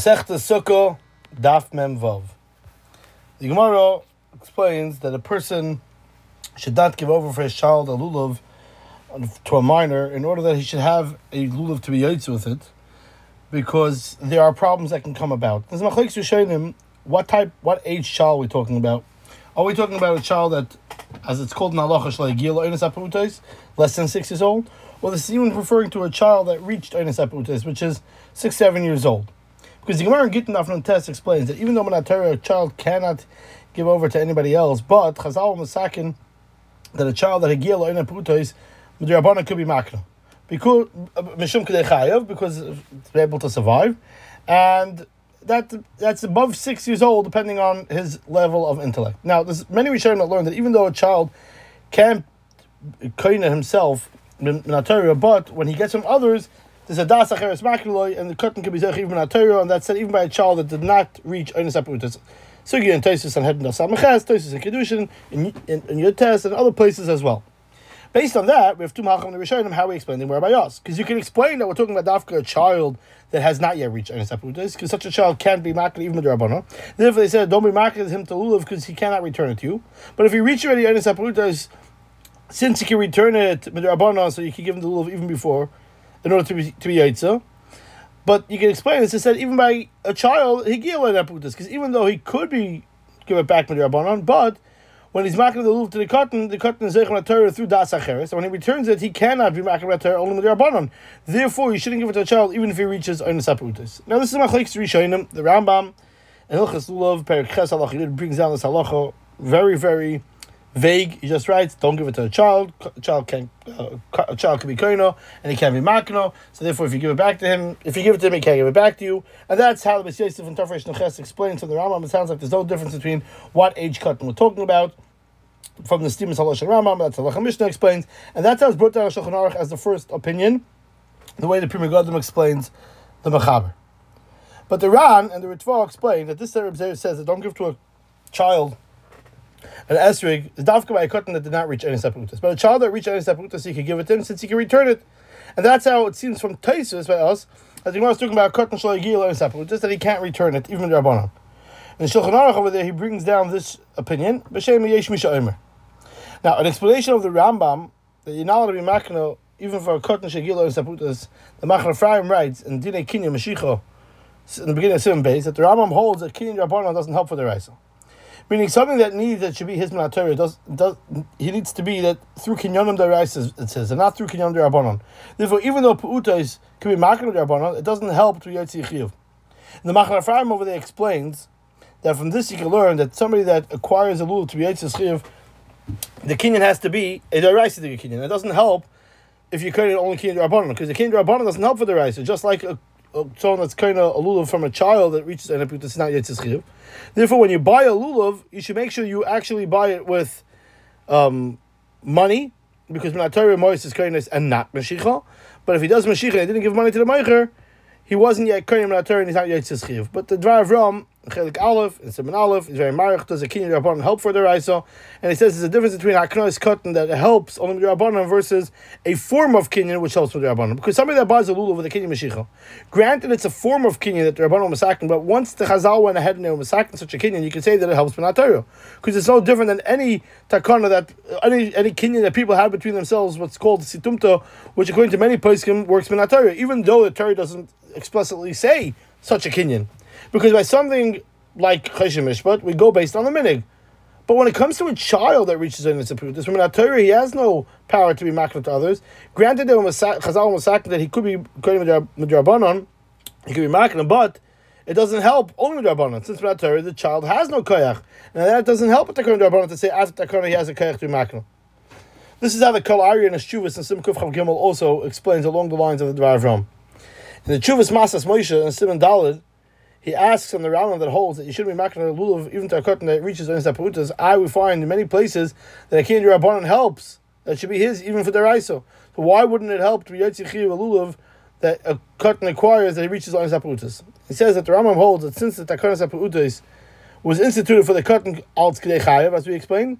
Masechta Sukkah, Daf Mem Vav. The Gemara explains that a person should not give over for his child a lulav to a minor in order that he should have a lulav to be yaitz with it, because there are problems that can come about. There's machlekes rishonim. What type, what age child are we talking about? Are we talking about a child that, as it's called in halacha, less than six years old? Well, this is even referring to a child that reached Einis which is six, seven years old. Because the Gemara in Gittin Afnon explains that even though Manatera, a child cannot give over to anybody else, but Chazal Masakin, that a child that Hagil Einis Aputis, Midrabana could be Makna. Because, because to be able to survive. And that that's above six years old, depending on his level of intellect. Now, there's many Rishonim that learn that even though a child can kaina himself but when he gets from others, there's a das acheres makuloi, and the cotton can be zech even minatayra, and that's said even by a child that did not reach onus aputas. Sugi and Tosis and Hedin Samaches, Tosis and Kedushin, in, in, in your and other places as well. Based on that, we have two Malachim and Rishonim, how we explain them whereby us. Because you can explain that we're talking about Dafka, a child that has not yet reached Enes because such a child can't be maked even with Rabbana. Therefore, they said, don't be maked him to Lulav because he cannot return it to you. But if he reaches already Enes since he can return it with midrabanan, so you can give him the lulav even before, in order to be to be yaitza. But you can explain this. It said even by a child he gila neputas because even though he could be give it back midrabanan, but when he's making the lulav to the cotton, the cotton is zeichem Torah through das acheres. So when he returns it, he cannot be making Torah only midrabanan. Therefore, you shouldn't give it to a child even if he reaches onus aputas. Now this is machlekes rishonim. The Rambam and Hilchas Lulav Perik Ches Halach brings down this halacha very very vague. He just writes, "Don't give it to a child. A child can uh, a child can be koino and he can't be makno. So therefore, if you give it back to him, if you give it to him, he can't give it back to you. And that's how the Yosef and Tafresh Neches explains to the Rambam. It sounds like there's no difference between what age cut we're talking about. From the Stimus Halash Rambam, that's how the Mishnah explains, and that's how it's brought down Shulchan Aruch as the first opinion, the way the Pri Megadim explains the Mechaber. But the Ran and the Ritva explain that this Rebbe says that don't give to a child an esrig is dafka by a cotton that did not reach any sepultus. But a child that reached any sepultus, he could give it to him since he can return it. And that's how it seems from Taisus by us, as the Gemara was talking about cotton shalagil and sepultus, that he can't return it, even the Rabbanon. In the Shulchan Aruch over there, he brings down this opinion, B'Shem Yesh Misha Omer. Now, an explanation of the Rambam, that you're not allowed to be makno, even for a cotton shagil and sepultus, the Machaneh Ephraim writes in Dine Kinya Mashiach, in the beginning of Simon Beis, that the Rambam holds that Kinyan Rabbanon doesn't help for the Raisa. Meaning something that needs that should be his Torah does does he needs to be that through kinyonim deraisa it says and not through kinyonim derabanan. Therefore, even though puutais can be makin derabanan, it doesn't help to yotzi chiv. The Machaneh Ephraim over there explains that from this you can learn that somebody that acquires a lulav to be yotzi chiv, the kinyan has to be a deraisa to kinyan. It doesn't help if you create only kinyan derabanan because the kinyan derabanan doesn't help for the deraisa. Just like a someone that's kind of a lulav from a child that reaches an it's not yet tzchiv. Therefore, when you buy a lulav, you should make sure you actually buy it with um, money, because Torah Mois is kindness and not Mashiach. But if he does Mashiach and didn't give money to the Meicher, he wasn't yet Kohen Torah and he's not yet tzchiv. But the Dvar Avram, Chelik Aleph and Simon Aleph is very marich. Does a kinyan rabbanon help for the raisa? And he says there's a difference between haknos cotton that helps only rabbanon versus a form of kinyan which helps with rabbanon. Because somebody that buys a lulav with a kinyan mashicha, granted it's a form of kinyan that the rabbanon masakin, but once the chazal went ahead and they were such a kinyan, you can say that it helps Torah because it's no different than any takana that any any kinyan that people have between themselves, what's called situmta, which according to many poskim works Torah, even though the Torah doesn't explicitly say such a kinyan. Because by something like Choshen Mishpat, we go based on the minig. But when it comes to a child that reaches in its this from Torah, he has no power to be makna to others. Granted, there was Chazal was that he could be midrabanon, he could be makna, but it doesn't help only midrabanon. Since Torah, the child has no koyach, and that doesn't help with the midrabanon to say after the he has a koyach to be makna. This is how the Kol Ari and Shuvas and Simkuf Chav Gimel also explains along the lines of the Dvar. In the Chuvas Masas Moshe and Simon Dalid, he asks on the Rambam that holds that you shouldn't be making a lulav even to a cotton that reaches on Saputas. I would find in many places that a kinyan rabbanon helps. That should be his even for the raiso. So why wouldn't it help to be yotzichir a lulav that a cotton acquires that he reaches on Saputas? He says that the Rambam holds that since the takana Saputas was instituted for the cotton alt chayev, as we explained,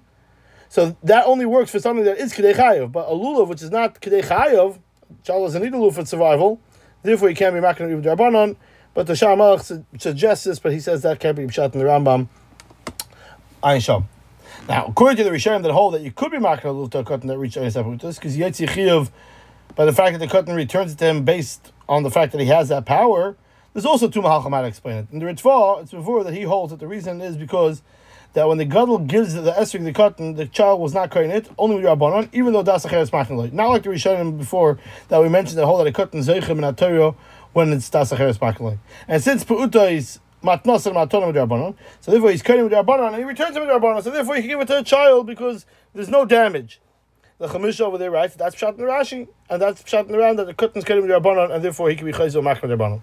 so that only works for something that is chayev. But a lulav which is not chayev, child doesn't need a lulav for survival. Therefore, he can't be making even rabbanon But the Shamalach su- suggests this, but he says that can't be shot in the Rambam. Ayin Sham. Now, according to the Rishonim that hold that you could be making a little cotton that reached Ayin Saputus, because Yetzi Chiyuv, by the fact that the cotton returns it to him based on the fact that he has that power, there's also two Mahalcham to explain it. In the Ritva, it's before that he holds that the reason is because that when the Gadol gives the Esrik the cotton, the child was not carrying it, only with Rabbanon, even though Das Acher is Machnaloi. Not like the Rishonim before that we mentioned that hold that a cotton Zeichim in Torah when it's Das Acher is Machnaloi. And since Pu'uta is matnos and matonim Rabbanon. So therefore he's with Rabbanon and he returns with Rabbanon. So therefore he can give it to a child because there's no damage. The Chamisha over there writes that's Pshat Rashi and that's Pshat around that the cutting with Rabbanon and therefore he can be Chayzo with Rabbanon.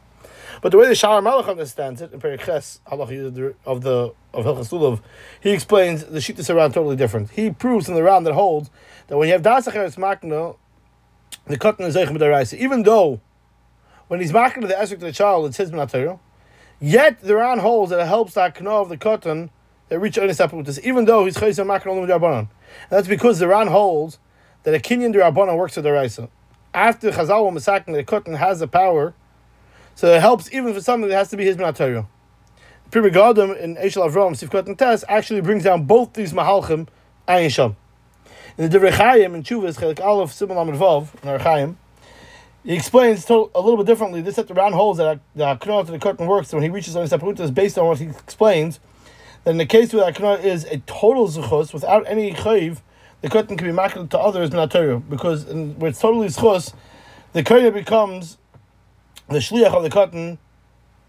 But the way the Shalom Malach understands it in Perik Ches Halach of the of Hilchas he explains the Shittas around totally different. He proves in the Ran that holds that when you have Das Acheres the cotton is B'Daraisa. Even though when he's Makna the Esrik to the child, it's his B'Natayro, Yet the Ran holds that it helps that kno of the cotton that reach Onis Aputis, even though he's Chayim Makar only Rabbanon. That's because the Ran holds that a Kenyan Rabbanon works with the Raisa. After Chazal Masakin, the cotton has the power, so it helps even for something that has to be his Minatorio. Pri Megadim in Eshel Avram, Sivkot and Tess actually brings down both these Mahalchim, Ayin Sham. In the Divrei Chayim, in Chuvas, Chelik Aleph, Simon Amid Vav, in our Chayim, he explains to, a little bit differently. This at the Ran holes that the Aknot to the curtain works when he reaches on his is based on what he explains. That in the case where Aknot is a total Zuchos without any Chayiv, the curtain can be marketed to others in Torah because in, where it's totally Zuchos, the curtain becomes the Shliach of the curtain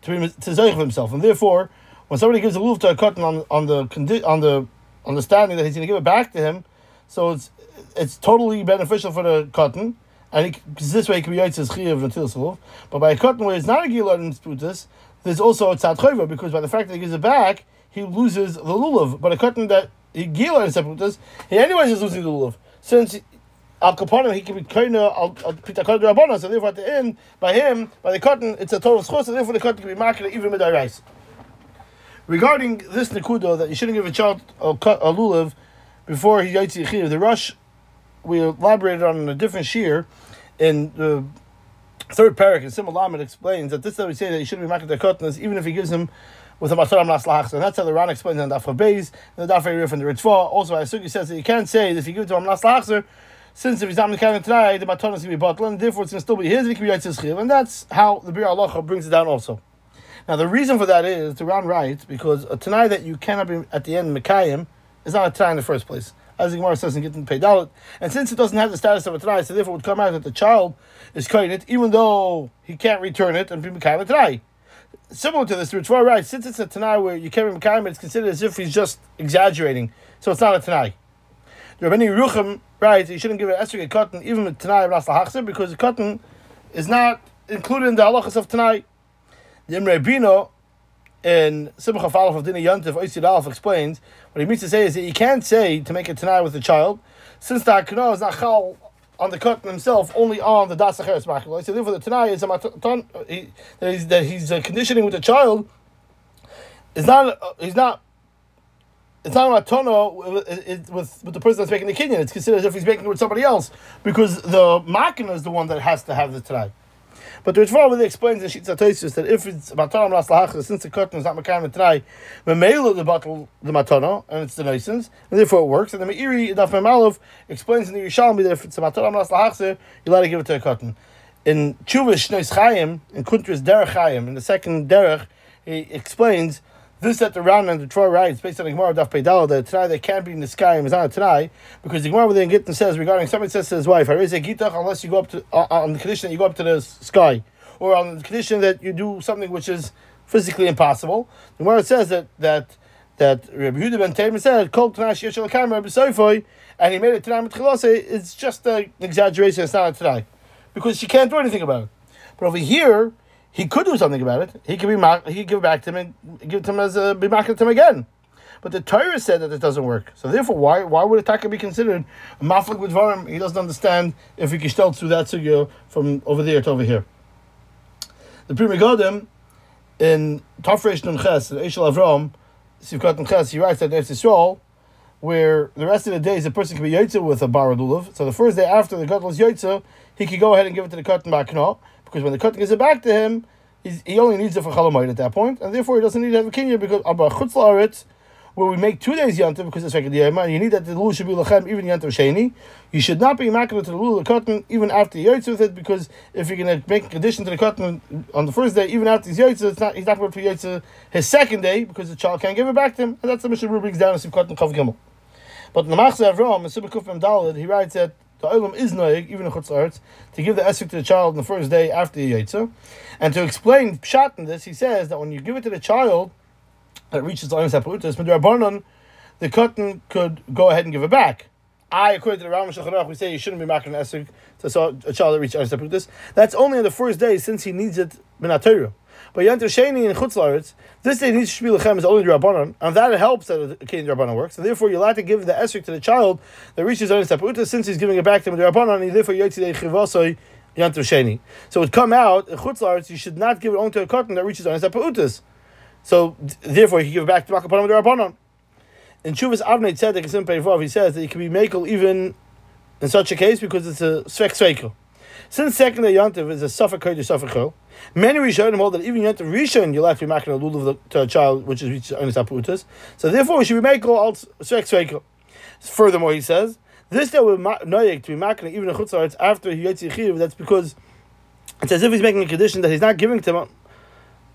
to be to himself. And therefore, when somebody gives a luf to a curtain on, on the condi- on the understanding that he's going to give it back to him, so it's it's totally beneficial for the cotton and because this way he can be Yitzhak Chiyav until Salov. But by a cotton where it's not a Gilad in Sputus, there's also a Tzad Chayva, because by the fact that he gives it back, he loses the Lulav. But a cotton that he Gilad in Sputus, he anyways is losing the Lulav. Since Al Kaponim, he can be of Al Pitakad Rabbanah, so therefore at the end, by him, by the cotton, it's a total schos, so therefore the cotton can be marketed even with rice. Regarding this Nikudo, that you shouldn't give a child a, a Lulav before he Chiyav, the rush we elaborated on in a different shear in the third parak in Simul explains that this that we say that he shouldn't be making the kotnas even if he gives him with a masaram laslachs, and that's how the Ran explains in the Daf Beis, and the Daf Rif and the Ritva. Also, Asugi says that you can't say that if you give it to him laslachser, since if he's not mekanim tonight, the matanas is going to be bottled, and therefore it's going to still be his, and he can be and that's how the Bir Allah brings it down also. Now the reason for that is the Ran writes because a tanai that you cannot be at the end mekayim is not a tanai in the first place as the Gemara says in Gittin Peidalit. And since it doesn't have the status of a Tanai, so therefore it would come out that the child is cutting it, even though he can't return it and be Mekayim a Tanai. Similar to this, the Ritva right, since it's a Tanai where you can't be Mekayim, it's considered as if he's just exaggerating. So it's not a Tanai. The Rabbani Ruchim right, you shouldn't give an esrog cotton even with Tanai of Nasla because the cotton is not included in the halachas of Tanai. The Imre Bino in Simcha Falaf of Dina Yantif, Oisid explains, what he means to say is that you can't say to make a Tanai with the child, since the Hakana is not chal on the cotton himself, only on the Das Acheres. So therefore the Tanai is a maton, he, that he's, that he's uh, conditioning with the child, is not, uh, he's not, it's not a matono with, with, with the person that's making the kinyan. It's considered as if he's making it with somebody else, because the Makina is the one that has to have the Tanai. But the Ritva really explains in Shitza Toisus that if it's Mataram Ras Lahachas, since the curtain is not Makayim Tnai, Memela the bottle the Matana, and it's the license, and therefore it works. And the Meiri, Daf Memalov, explains in the Yerushalmi that if it's Mataram Ras Lahachas, you let it give it to a curtain. In Chuvish Shneis Chaim, in Kuntris Derech Chaim, in the second Derech, he explains this that the Ran and the Troy writes based on the Gemara Daf Peidal that Tanai that can't be in the sky is not a Tanai because the Gemara within Gittin says regarding somebody says to his wife, "Hariz Gitach," unless you go up to uh, on the condition that you go up to the sky, or on the condition that you do something which is physically impossible. The Gemara says that that that Rabbi Yehuda ben Teima said, "Kol Tanai Sheshel Kamar B'Soifoy," and he made it Tanai Mitchilose. It's just an exaggeration. It's not a Tanai because she can't do anything about it. But over here he could do something about it. He could be he could give it back to him and give it to him as a be marketed to him again. But the Torah said that it doesn't work. So therefore, why why would a taka be considered a maflik with varim? He doesn't understand if he still through that sugya from over there to over here. The Pri Megadim in Tafresh Nun Ches, Eshel Avram, Sivkat Nun Ches, he writes that Eretz Yisrael, where the rest of the days a person can be yotze with a baradulav. So the first day after the gadol is yotze, he could go ahead and give it to the cotton bakno because when the cotton gives it back to him, he only needs it for Chalamayit at that point, and therefore he doesn't need to have a kinyan because Abba Chutz La'aretz, where we make two days yantiv because it's second yom, you need that the lulav should be lachem even yantiv sheni. You should not be immaculate to the lulav the cotton even after you yaitz with it because if you're going to make a condition to the cotton on the first day, even after he's yaitz, it's not he's not going to yaitz his second day because the child can't give it back to him, and that's the mission brings down in cotton chav gimel. But in the Machzor Avram, in he writes that the Olam is noig, even in Chutz to give the esrog to the child on the first day after the Yitzah. And to explain Pshat in this, he says that when you give it to the child that reaches the Olam Midrabanon, the cotton could go ahead and give it back. I, according to the Rambam Shulchan we say you shouldn't be making an esrog to a child that reaches Olam Saputus. That's only on the first day since he needs it Minatayru. But Yantir Sheni in Chutz this day needs to be lechem is only Rabbanon, and that helps that the King Rabbanon works. And therefore, you're allowed to give the esrog to the child that reaches on Saputa since he's giving it back to him the Rabbanon, and therefore Yotzidei Chivasoi Yantir Sheni. So it would come out in Chutz you should not give it only to a cotton that reaches on Saputas. So therefore, you give it back to Makapanim the Rabbanon. In Chuvas Avnei Tzedek in Peivov, he says that it can be makel even in such a case because it's a svek sveikel. Since second day Yantiv is a suffix kodesh suffix many Rishonim hold that even Yantiv Rishon you'll have to be making a lulav to a child which is only saputas. So therefore, we should be making all sex Furthermore, he says this that we're noyek to be making even a chutzar after he yetzi chiv. That's because it's as if he's making a condition that he's not giving to him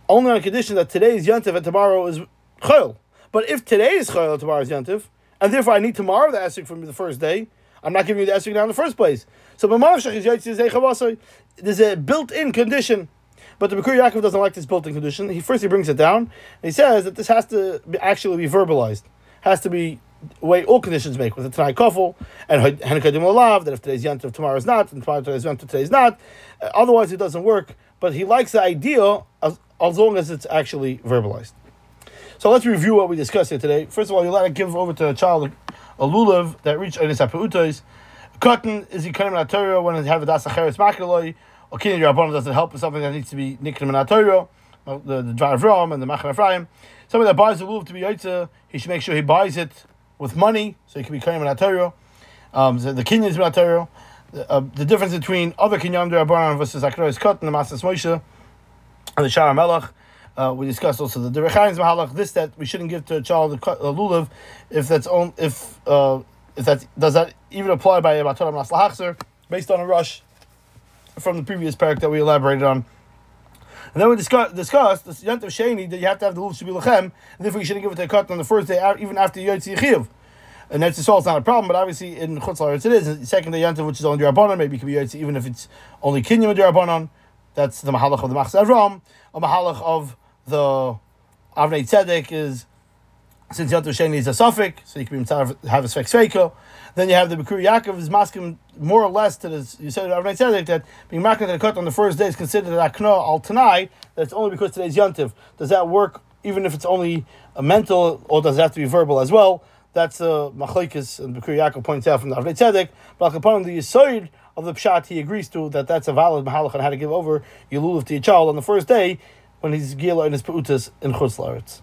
only on condition that today is Yantiv and tomorrow is chayil. But if today is chayil tomorrow is Yantiv, and therefore I need tomorrow the esrog from the first day, I'm not giving you the esrog now in the first place. So there's a built-in condition. But the Bikkurei Yaakov doesn't like this built-in condition. He first he brings it down. he says that this has to be actually be verbalized. Has to be way all conditions make with a Tanai Kofel and Hanukkah Olav, that if today's Yantav, tomorrow is not, and tomorrow today's Yantav, today is not. Uh, otherwise, it doesn't work. But he likes the idea as, as long as it's actually verbalized. So let's review what we discussed here today. First of all, you let it give over to a child a lulav that reached Einis Cotton is Yikonim in Torah when it have a das acheres makeloi. Or kini Rabbanon doesn't help with something that needs to be nikrim Torah. The the Dvar Avram and the Machaneh Ephraim. Somebody that buys a lulav to be yotze, he should make sure he buys it with money so he can be in Torah. Um, the, kinyan is Torah. The, uh, the difference between other kinyan Rabbanon versus Akros Cotton, the Masas Moshe, and the Shara Melech. Uh, we discussed also the Derechayim's Mahalach, this that we shouldn't give to a child a, lulav if that's on if uh, if that does that even apply by Matorah Maslahachzer based on a rush from the previous parak that we elaborated on. And then we discussed discussed the Yantav Sheni that you have to have the Lulav Shabi Lachem, and therefore you shouldn't give it to a cut on the first day, even after Yotzi Yichiv. And that's just all, it's not a problem, but obviously in Chutz it is. The second day Yantav, which is only Rabbanon, maybe it can be Yotzi even if it's only Kinyam Rabbanon. That's the Mahalach of the Machzor Avram. A Mahalach of the Avnei Tzedek is since Yom Sheni is a suffix, so you can be have a Svek Sveiko. Then you have the Bikkurei Yaakov is masking more or less to this. You said Rav said that being to the cut on the first day is considered an akna al tanai. That's only because today's yontiv. Does that work even if it's only a mental, or does it have to be verbal as well? That's a uh, machlekes, and Bikkurei Yaakov points out from the Avnei Tzedek. But upon the yisoid of the pshat, he agrees to that. That's a valid mahalach on how to give over yilulav to your child on the first day when he's gila in his peutas in chutz